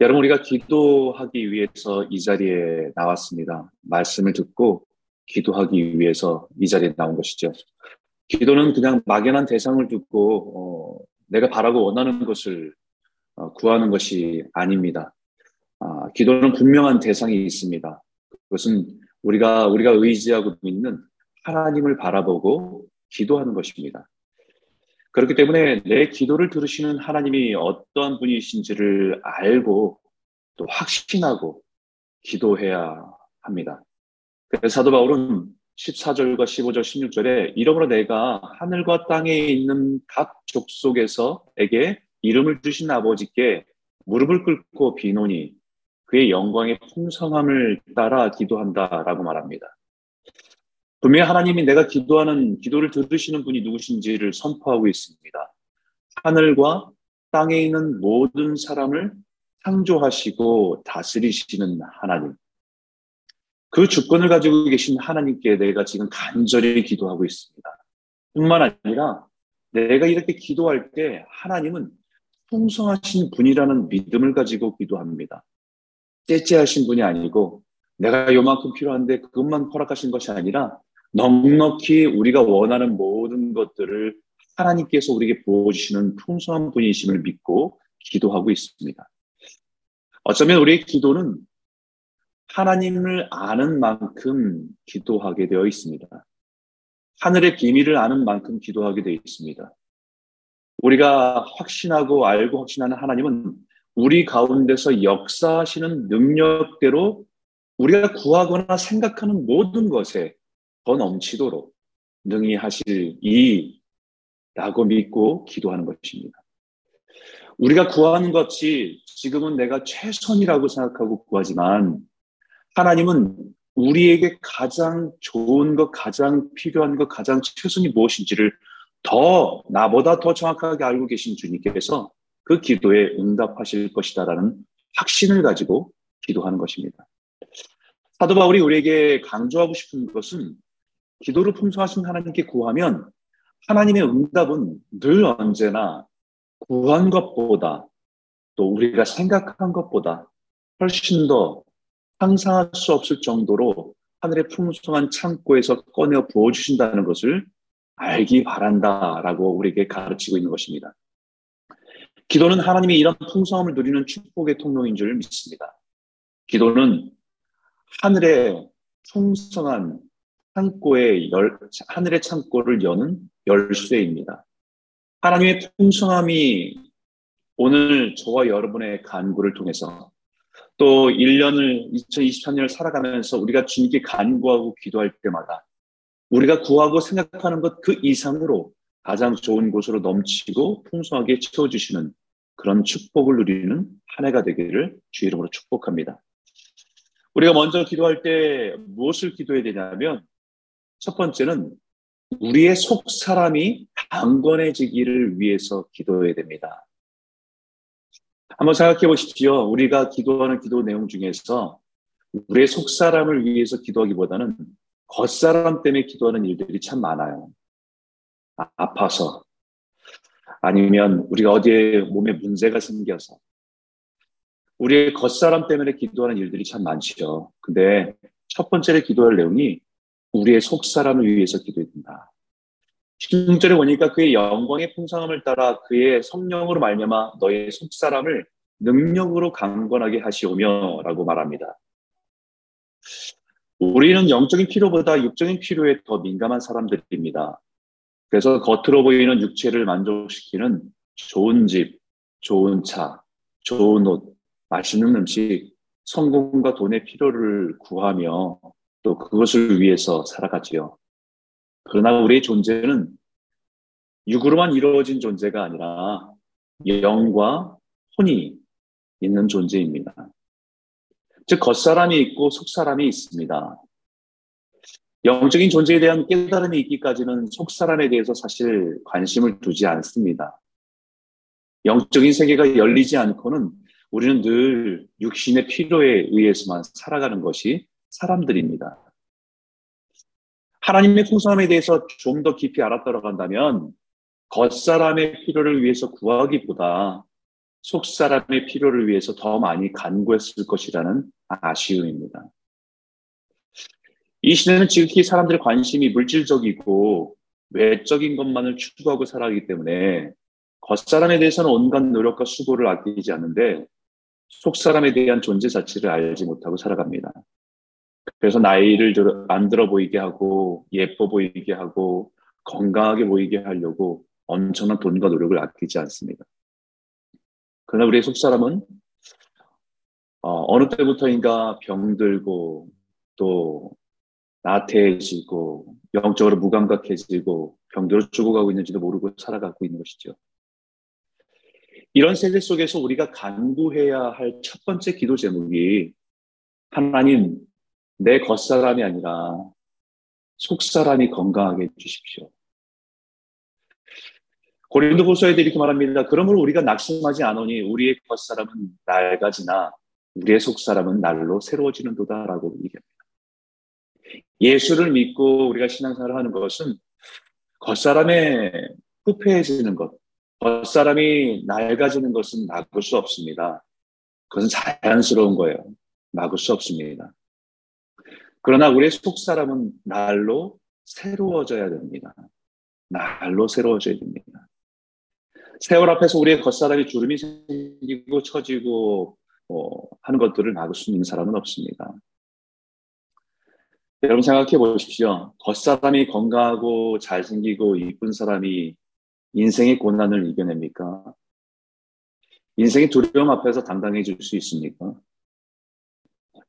여러분, 우리가 기도하기 위해서 이 자리에 나왔습니다. 말씀을 듣고 기도하기 위해서 이 자리에 나온 것이죠. 기도는 그냥 막연한 대상을 두고 어, 내가 바라고 원하는 것을 어, 구하는 것이 아닙니다. 아, 기도는 분명한 대상이 있습니다. 그것은 우리가 우리가 의지하고 믿는 하나님을 바라보고 기도하는 것입니다. 그렇기 때문에 내 기도를 들으시는 하나님이 어떠한 분이신지를 알고 또 확신하고 기도해야 합니다. 그래서 사도 바울은 14절과 15절, 16절에 이러므로 내가 하늘과 땅에 있는 각 족속에서에게 이름을 주신 아버지께 무릎을 꿇고 비노니 그의 영광의 풍성함을 따라 기도한다라고 말합니다. 분명히 하나님이 내가 기도하는 기도를 들으시는 분이 누구신지를 선포하고 있습니다. 하늘과 땅에 있는 모든 사람을 창조하시고 다스리시는 하나님. 그 주권을 가지고 계신 하나님께 내가 지금 간절히 기도하고 있습니다. 뿐만 아니라 내가 이렇게 기도할 때 하나님은 풍성하신 분이라는 믿음을 가지고 기도합니다. 째째하신 분이 아니고 내가 요만큼 필요한데 그것만 허락하신 것이 아니라 넉넉히 우리가 원하는 모든 것들을 하나님께서 우리에게 부어주시는 풍성한 분이심을 믿고 기도하고 있습니다. 어쩌면 우리의 기도는 하나님을 아는 만큼 기도하게 되어 있습니다. 하늘의 비밀을 아는 만큼 기도하게 되어 있습니다. 우리가 확신하고 알고 확신하는 하나님은 우리 가운데서 역사하시는 능력대로 우리가 구하거나 생각하는 모든 것에 더 넘치도록 능히 하실 이라고 믿고 기도하는 것입니다. 우리가 구하는 것이 지금은 내가 최선이라고 생각하고 구하지만 하나님은 우리에게 가장 좋은 것, 가장 필요한 것, 가장 최선이 무엇인지를 더 나보다 더 정확하게 알고 계신 주님께서 그 기도에 응답하실 것이다라는 확신을 가지고 기도하는 것입니다. 사도 바울이 우리에게 강조하고 싶은 것은 기도를 풍성하신 하나님께 구하면 하나님의 응답은 늘 언제나 구한 것보다 또 우리가 생각한 것보다 훨씬 더 상상할 수 없을 정도로 하늘의 풍성한 창고에서 꺼내어 부어주신다는 것을 알기 바란다라고 우리에게 가르치고 있는 것입니다. 기도는 하나님이 이런 풍성함을 누리는 축복의 통로인 줄 믿습니다. 기도는 하늘의 풍성한 창고의 열, 하늘의 창고를 여는 열쇠입니다. 하나님의 풍성함이 오늘 저와 여러분의 간구를 통해서 또 1년을 2023년을 살아가면서 우리가 주님께 간구하고 기도할 때마다 우리가 구하고 생각하는 것 그 이상으로 가장 좋은 곳으로 넘치고 풍성하게 채워주시는 그런 축복을 누리는 한 해가 되기를 주 이름으로 축복합니다. 우리가 먼저 기도할 때 무엇을 기도해야 되냐면 첫 번째는 우리의 속 사람이 강건해지기를 위해서 기도해야 됩니다. 한번 생각해 보십시오. 우리가 기도하는 기도 내용 중에서 우리의 속 사람을 위해서 기도하기보다는 겉사람 때문에 기도하는 일들이 참 많아요. 아, 아파서 아니면 우리가 어디에 몸에 문제가 생겨서 우리의 겉사람 때문에 기도하는 일들이 참 많죠. 근데 첫 번째로 기도할 내용이 우리의 속사람을 위해서 기도해야 된다. 16절에 보니까 그의 영광의 풍성함을 따라 그의 성령으로 말미암아 너의 속사람을 능력으로 강건하게 하시오며 라고 말합니다. 우리는 영적인 필요보다 육적인 필요에 더 민감한 사람들입니다. 그래서 겉으로 보이는 육체를 만족시키는 좋은 집, 좋은 차, 좋은 옷, 맛있는 음식, 성공과 돈의 필요를 구하며 또 그것을 위해서 살아가지요. 그러나 우리의 존재는 육으로만 이루어진 존재가 아니라 영과 혼이 있는 존재입니다. 즉, 겉사람이 있고 속사람이 있습니다. 영적인 존재에 대한 깨달음이 있기까지는 속사람에 대해서 사실 관심을 두지 않습니다. 영적인 세계가 열리지 않고는 우리는 늘 육신의 필요에 의해서만 살아가는 것이 사람들입니다. 하나님의 풍성함에 대해서 좀 더 깊이 알아들어 간다면 겉사람의 필요를 위해서 구하기보다 속 사람의 필요를 위해서 더 많이 간구했을 것이라는 아쉬움입니다. 이 시대는 지극히 사람들의 관심이 물질적이고 외적인 것만을 추구하고 살아가기 때문에 겉사람에 대해서는 온갖 노력과 수고를 아끼지 않는데 속사람에 대한 존재 자체를 알지 못하고 살아갑니다. 그래서 나이를 들어, 안 들어 보이게 하고 예뻐 보이게 하고 건강하게 보이게 하려고 엄청난 돈과 노력을 아끼지 않습니다. 그러나 우리의 속사람은 어, 느 때부터인가 병들고 또 나태해지고 영적으로 무감각해지고 병들어 죽어가고 있는지도 모르고 살아가고 있는 것이죠. 이런 세대 속에서 우리가 간구해야 할 첫 번째 기도 제목이 하나님 내 겉사람이 아니라 속사람이 건강하게 해주십시오. 고린도 후서에도 이렇게 말합니다. 그러므로 우리가 낙심하지 않으니 우리의 겉사람은 낡아지나 우리의 속사람은 날로 새로워지는 도다라고 얘기합니다. 예수를 믿고 우리가 신앙생활을 하는 것은 겉사람의 후패해지는 것, 겉사람이 낡아지는 것은 막을 수 없습니다. 그것은 자연스러운 거예요. 막을 수 없습니다. 그러나 우리의 속 사람은 날로 새로워져야 됩니다. 날로 새로워져야 됩니다. 세월 앞에서 우리의 겉사람이 주름이 생기고 처지고 어, 하는 것들을 막을 수 있는 사람은 없습니다. 여러분 생각해 보십시오. 겉사람이 건강하고 잘생기고 이쁜 사람이 인생의 고난을 이겨냅니까? 인생의 두려움 앞에서 당당해질 수 있습니까?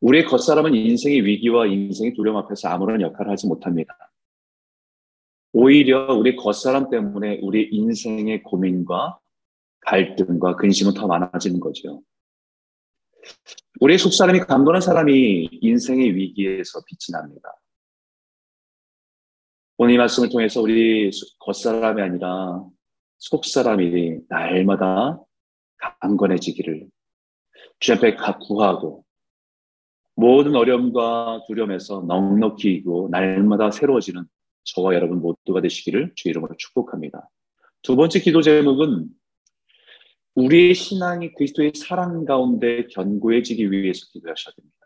우리의 겉사람은 인생의 위기와 인생의 두려움 앞에서 아무런 역할을 하지 못합니다. 오히려 우리 겉사람 때문에 우리 인생의 고민과 갈등과 근심은 더 많아지는 거죠. 우리의 속사람이 강건한 사람이 인생의 위기에서 빛이 납니다. 오늘 이 말씀을 통해서 우리 겉사람이 아니라 속사람이 날마다 강건해지기를 주 앞에 구하고 모든 어려움과 두려움에서 넉넉히 이고 날마다 새로워지는 저와 여러분 모두가 되시기를 주 이름으로 축복합니다. 두 번째 기도 제목은 우리의 신앙이 그리스도의 사랑 가운데 견고해지기 위해서 기도하셔야 됩니다.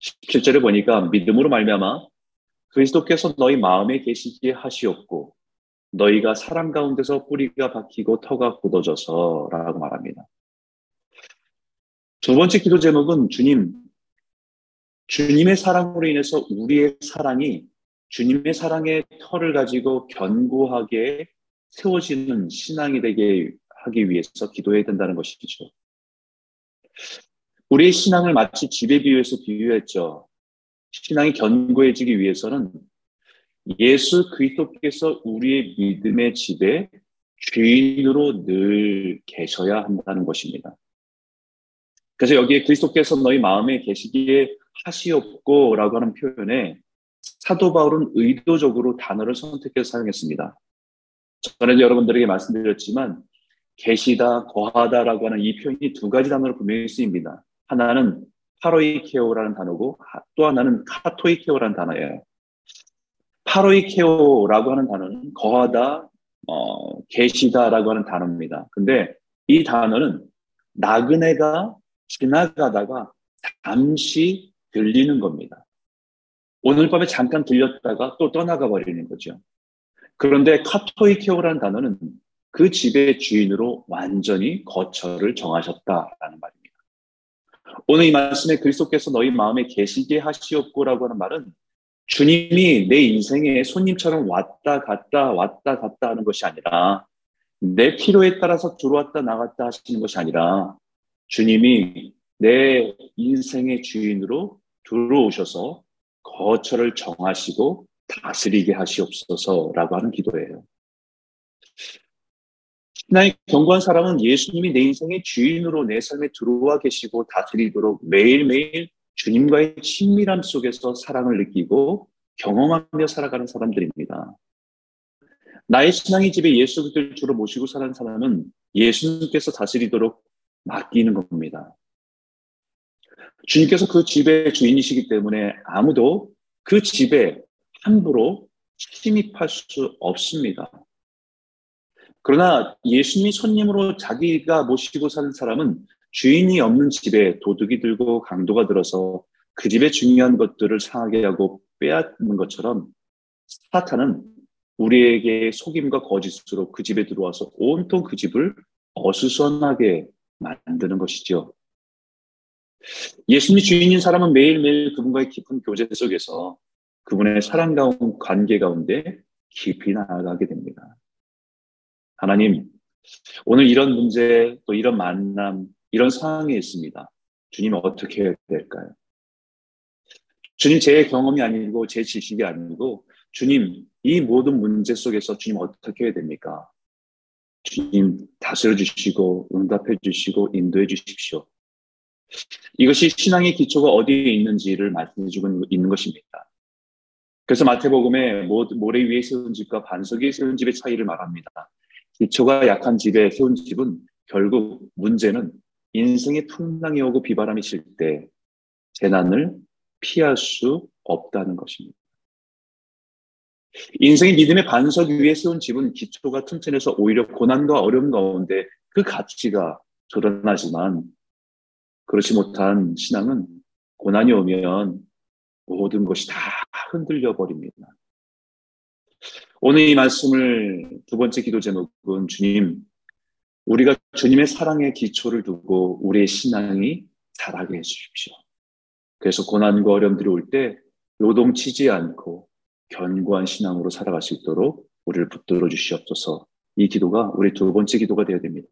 17절에 보니까 믿음으로 말미암아 그리스도께서 너희 마음에 계시게 하시옵고 너희가 사랑 가운데서 뿌리가 박히고 터가 굳어져서라고 말합니다. 두 번째 기도 제목은 주님, 주님의 사랑으로 인해서 우리의 사랑이 주님의 사랑의 털을 가지고 견고하게 세워지는 신앙이 되게 하기 위해서 기도해야 된다는 것이죠. 우리의 신앙을 마치 집에 비유해서 비유했죠. 신앙이 견고해지기 위해서는 예수 그리스도께서 우리의 믿음의 집에 주인으로 늘 계셔야 한다는 것입니다. 그래서 여기에 그리스도께서 너희 마음에 계시기에 하시옵고라고 하는 표현에 사도 바울은 의도적으로 단어를 선택해서 사용했습니다. 전에도 여러분들에게 말씀드렸지만 계시다, 거하다라고 하는 이 표현이 두 가지 단어로 분명히 쓰입니다. 하나는 파로이케오라는 단어고 또 하나는 카토이케오라는 단어예요. 파로이케오라고 하는 단어는 거하다, 어, 계시다라고 하는 단어입니다. 근데 이 단어는 나그네가 지나가다가 잠시 들리는 겁니다. 오늘 밤에 잠깐 들렸다가 또 떠나가 버리는 거죠. 그런데 카토이케오라는 단어는 그 집의 주인으로 완전히 거처를 정하셨다라는 말입니다. 오늘 이 말씀에 그리스도께서 너희 마음에 계시게 하시옵고라고 하는 말은 주님이 내 인생에 손님처럼 왔다 갔다 왔다 갔다 하는 것이 아니라 내 필요에 따라서 들어왔다 나갔다 하시는 것이 아니라 주님이 내 인생의 주인으로 들어오셔서 거처를 정하시고 다스리게 하시옵소서라고 하는 기도예요. 신앙이 견고한 사람은 예수님이 내 인생의 주인으로 내 삶에 들어와 계시고 다스리도록 매일매일 주님과의 친밀함 속에서 사랑을 느끼고 경험하며 살아가는 사람들입니다. 나의 신앙의 집에 예수 그리스도를 주로 모시고 사는 사람은 예수님께서 다스리도록 맡기는 겁니다. 주님께서 그 집의 주인이시기 때문에 아무도 그 집에 함부로 침입할 수 없습니다. 그러나 예수님이 손님으로 자기가 모시고 사는 사람은 주인이 없는 집에 도둑이 들고 강도가 들어서 그 집의 중요한 것들을 상하게 하고 빼앗는 것처럼 사탄은 우리에게 속임과 거짓으로 그 집에 들어와서 온통 그 집을 어수선하게 만드는 것이죠. 예수님이 주인인 사람은 매일매일 그분과의 깊은 교제 속에서 그분의 사랑 가운 관계 가운데 깊이 나아가게 됩니다. 하나님, 오늘 이런 문제, 또 이런 만남, 이런 상황에 있습니다. 주님 어떻게 해야 될까요? 주님 제 경험이 아니고 제 지식이 아니고 주님 이 모든 문제 속에서 주님 어떻게 해야 됩니까? 주님 다스려 주시고 응답해 주시고 인도해 주십시오. 이것이 신앙의 기초가 어디에 있는지를 말씀해 주고 있는 것입니다. 그래서 마태복음에 모래 위에 세운 집과 반석 위에 세운 집의 차이를 말합니다. 기초가 약한 집에 세운 집은 결국 문제는 인생의 풍랑이 오고 비바람이 칠 때 재난을 피할 수 없다는 것입니다. 인생의 믿음의 반석 위에 세운 집은 기초가 튼튼해서 오히려 고난과 어려움 가운데 그 가치가 드러나지만 그렇지 못한 신앙은 고난이 오면 모든 것이 다 흔들려 버립니다. 오늘 이 말씀을 두 번째 기도 제목은 주님, 우리가 주님의 사랑의 기초를 두고 우리의 신앙이 자라게 해주십시오. 그래서 고난과 어려움들이 올때 요동치지 않고 견고한 신앙으로 살아갈 수 있도록 우리를 붙들어 주시옵소서. 이 기도가 우리 두 번째 기도가 되어야 됩니다.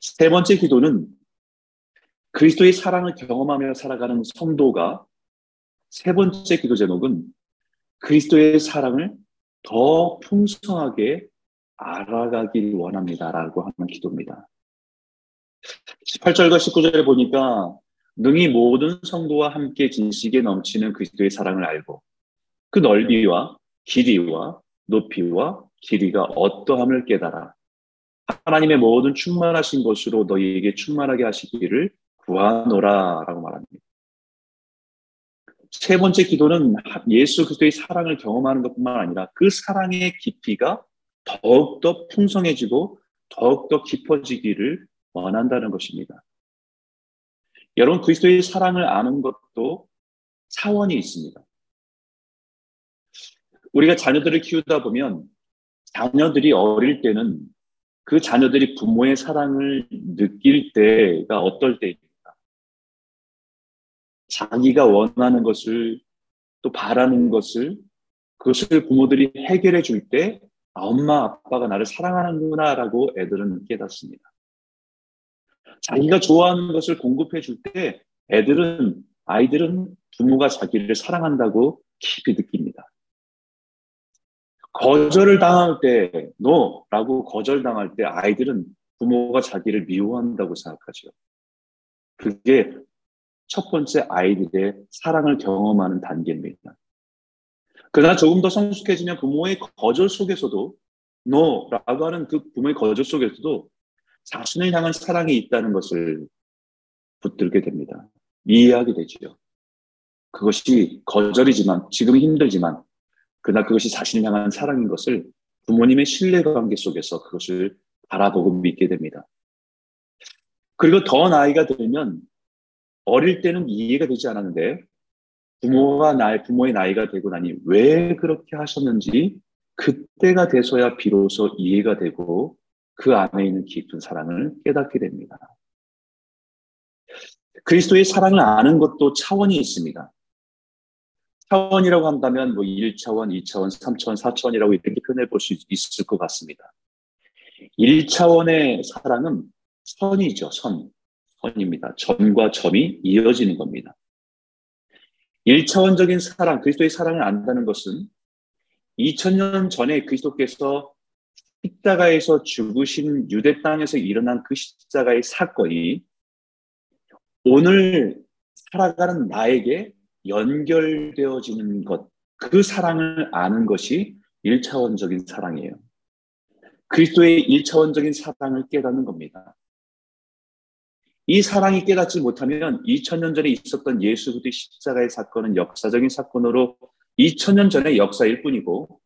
세 번째 기도는 그리스도의 사랑을 경험하며 살아가는 성도가 세 번째 기도 제목은 그리스도의 사랑을 더 풍성하게 알아가길 원합니다라고 하는 기도입니다. 18절과 19절에 보니까 능히 모든 성도와 함께 진식에 넘치는 그리스도의 사랑을 알고 그 넓이와 길이와 높이와 길이가 어떠함을 깨달아 하나님의 모든 충만하신 것으로 너희에게 충만하게 하시기를 구하노라라고 말합니다. 세 번째 기도는 예수 그리스도의 사랑을 경험하는 것뿐만 아니라 그 사랑의 깊이가 더욱더 풍성해지고 더욱더 깊어지기를 원한다는 것입니다. 여러분 그리스도의 사랑을 아는 것도 차원이 있습니다. 우리가 자녀들을 키우다 보면 자녀들이 어릴 때는 그 자녀들이 부모의 사랑을 느낄 때가 어떨 때입니까? 자기가 원하는 것을 또 바라는 것을 그것을 부모들이 해결해 줄 때, 아, 엄마, 아빠가 나를 사랑하는구나라고 애들은 깨닫습니다. 자기가 좋아하는 것을 공급해 줄 때, 애들은, 아이들은 부모가 자기를 사랑한다고 깊이 느낍니다. 거절을 당할 때, 너! 라고 거절 당할 때 아이들은 부모가 자기를 미워한다고 생각하죠. 그게 첫 번째 아이들의 사랑을 경험하는 단계입니다. 그러나 조금 더 성숙해지면 부모의 거절 속에서도 no라고 하는 그 부모의 거절 속에서도 자신을 향한 사랑이 있다는 것을 붙들게 됩니다. 이해하게 되죠. 그것이 거절이지만 지금 힘들지만 그러나 그것이 자신을 향한 사랑인 것을 부모님의 신뢰관계 속에서 그것을 바라보고 믿게 됩니다. 그리고 더 나이가 들면 어릴 때는 이해가 되지 않았는데 부모가 나의 부모의 나이가 되고 나니 왜 그렇게 하셨는지 그때가 돼서야 비로소 이해가 되고 그 안에 있는 깊은 사랑을 깨닫게 됩니다. 그리스도의 사랑을 아는 것도 차원이 있습니다. 차원이라고 한다면 뭐 1차원, 2차원, 3차원, 4차원이라고 이렇게 표현해 볼 수 있을 것 같습니다. 1차원의 사랑은 선이죠, 선. 선입니다. 점과 점이 이어지는 겁니다. 1차원적인 사랑, 그리스도의 사랑을 안다는 것은 2000년 전에 그리스도께서 십자가에서 죽으신 유대 땅에서 일어난 그 십자가의 사건이 오늘 살아가는 나에게 연결되어지는 것, 그 사랑을 아는 것이 1차원적인 사랑이에요. 그리스도의 1차원적인 사랑을 깨닫는 겁니다. 이 사랑이 깨닫지 못하면 2000년 전에 있었던 예수 그리스도의 십자가의 사건은 역사적인 사건으로 2000년 전의 역사일 뿐이고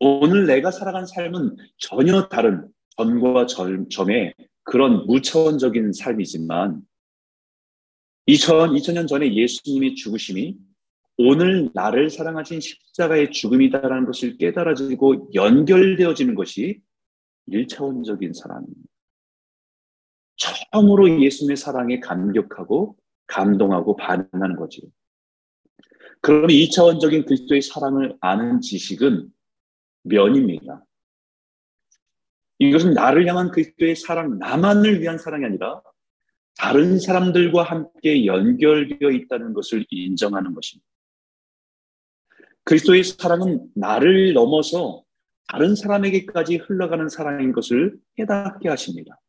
오늘 내가 살아간 삶은 전혀 다른 전과 점의 그런 무차원적인 삶이지만 2000, 2000년 전에 예수님의 죽으심이 오늘 나를 사랑하신 십자가의 죽음이다라는 것을 깨달아지고 연결되어지는 것이 1차원적인 사랑입니다. 처음으로 예수님의 사랑에 감격하고 감동하고 반응하는 거지. 그러면 2차원적인 그리스도의 사랑을 아는 지식은 면입니다. 이것은 나를 향한 그리스도의 사랑, 나만을 위한 사랑이 아니라 다른 사람들과 함께 연결되어 있다는 것을 인정하는 것입니다. 그리스도의 사랑은 나를 넘어서 다른 사람에게까지 흘러가는 사랑인 것을 깨닫게 하십니다.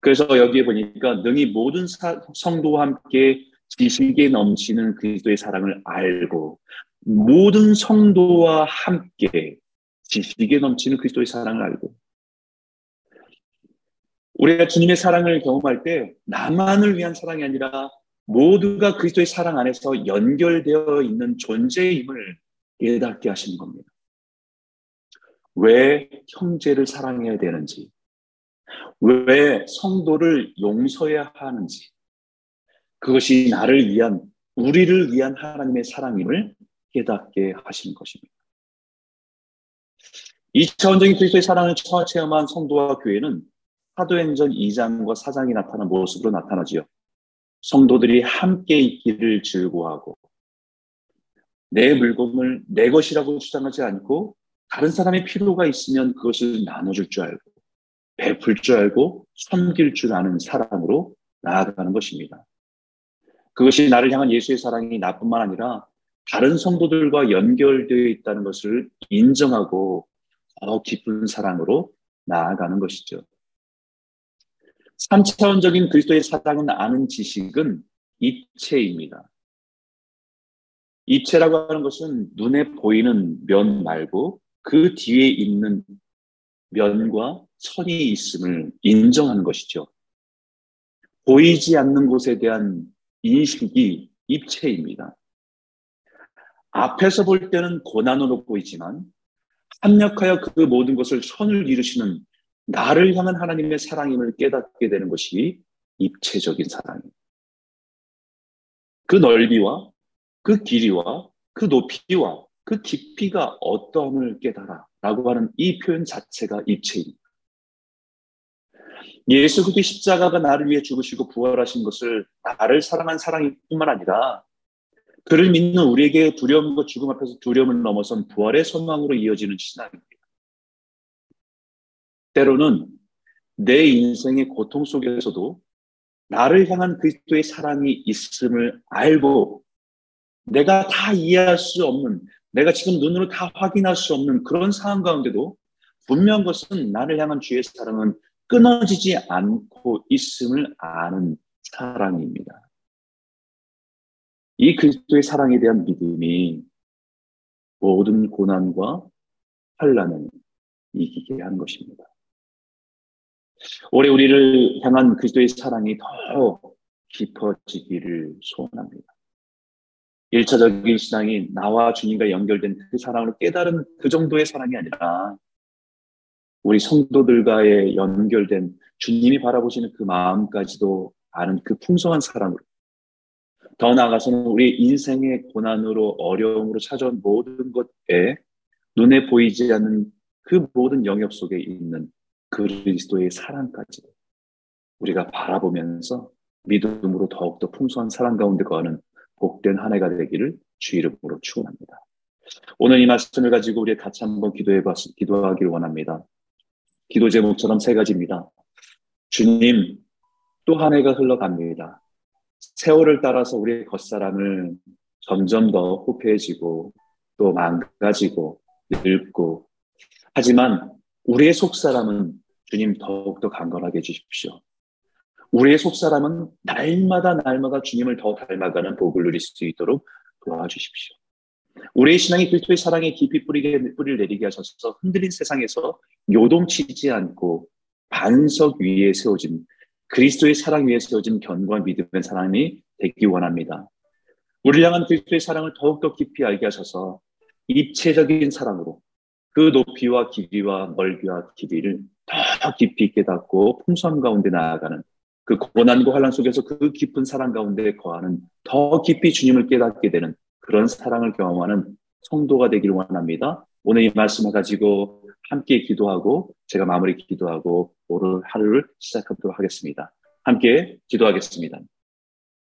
그래서 여기에 보니까 능히 모든 사, 성도와 함께 지식에 넘치는 그리스도의 사랑을 알고 모든 성도와 함께 지식에 넘치는 그리스도의 사랑을 알고 우리가 주님의 사랑을 경험할 때 나만을 위한 사랑이 아니라 모두가 그리스도의 사랑 안에서 연결되어 있는 존재임을 깨닫게 하시는 겁니다. 왜 형제를 사랑해야 되는지, 왜 성도를 용서해야 하는지, 그것이 나를 위한, 우리를 위한 하나님의 사랑임을 깨닫게 하시는 것입니다. 이 차원적인 그리스도의 사랑을 처음 체험한 성도와 교회는 사도행전 2장과 4장이 나타난 모습으로 나타나지요. 성도들이 함께 있기를 즐거워하고 내 물건을 내 것이라고 주장하지 않고 다른 사람의 필요가 있으면 그것을 나눠줄 줄 알고 베풀 줄 알고 섬길 줄 아는 사랑으로 나아가는 것입니다. 그것이 나를 향한 예수의 사랑이 나뿐만 아니라 다른 성도들과 연결되어 있다는 것을 인정하고 더 깊은 사랑으로 나아가는 것이죠. 3차원적인 그리스도의 사랑은 아는 지식은 입체입니다. 입체라고 하는 것은 눈에 보이는 면 말고 그 뒤에 있는 면과 선이 있음을 인정하는 것이죠. 보이지 않는 곳에 대한 인식이 입체입니다. 앞에서 볼 때는 고난으로 보이지만 합력하여 그 모든 것을 선을 이루시는 나를 향한 하나님의 사랑임을 깨닫게 되는 것이 입체적인 사랑입니다. 그 넓이와 그 길이와 그 높이와 그 깊이가 어떠함을 깨달아 라고 하는 이 표현 자체가 입체입니다. 예수 그리스도의 십자가가 나를 위해 죽으시고 부활하신 것을 나를 사랑한 사랑일 뿐만 아니라 그를 믿는 우리에게 두려움과 죽음 앞에서 두려움을 넘어선 부활의 소망으로 이어지는 신앙입니다. 때로는 내 인생의 고통 속에서도 나를 향한 그리스도의 사랑이 있음을 알고 내가 다 이해할 수 없는 내가 지금 눈으로 다 확인할 수 없는 그런 상황 가운데도 분명한 것은 나를 향한 주의 사랑은 끊어지지 않고 있음을 아는 사랑입니다. 이 그리스도의 사랑에 대한 믿음이 모든 고난과 환란을 이기게 하는 것입니다. 올해 우리를 향한 그리스도의 사랑이 더 깊어지기를 소원합니다. 일차적인 신앙이 나와 주님과 연결된 그 사랑을 깨달은 그 정도의 사랑이 아니라 우리 성도들과의 연결된 주님이 바라보시는 그 마음까지도 아는 그 풍성한 사랑으로 더 나아가서는 우리 인생의 고난으로 어려움으로 찾아온 모든 것에 눈에 보이지 않는 그 모든 영역 속에 있는 그리스도의 사랑까지 우리가 바라보면서 믿음으로 더욱더 풍성한 사랑 가운데 거하는 복된 한 해가 되기를 주 이름으로 축원합니다. 오늘 이 말씀을 가지고 우리 같이 한번 기도해 봤, 기도하기를 원합니다. 기도 제목처럼 세 가지입니다. 주님, 또 한 해가 흘러갑니다. 세월을 따라서 우리의 겉사람을 점점 더 호폐해지고 또 망가지고 늙고 하지만 우리의 속사람은 주님 더욱더 강건하게 해주십시오. 우리의 속사람은 날마다 날마다 주님을 더 닮아가는 복을 누릴 수 있도록 도와주십시오. 우리의 신앙이 그리스도의 사랑에 깊이 뿌리게, 뿌리를 내리게 하셔서 흔들린 세상에서 요동치지 않고 반석 위에 세워진 그리스도의 사랑 위에 세워진 견고한 믿음의 사랑이 되기 원합니다. 우리를 향한 그리스도의 사랑을 더욱더 깊이 알게 하셔서 입체적인 사랑으로 그 높이와 길이와 넓이와 길이를 더 깊이 깨닫고 풍성함 가운데 나아가는 그 고난과 환란 속에서 그 깊은 사랑 가운데 거하는 더 깊이 주님을 깨닫게 되는 그런 사랑을 경험하는 성도가 되기를 원합니다. 오늘 이 말씀을 가지고 함께 기도하고 제가 마무리 기도하고 오늘 하루를 시작하도록 하겠습니다. 함께 기도하겠습니다.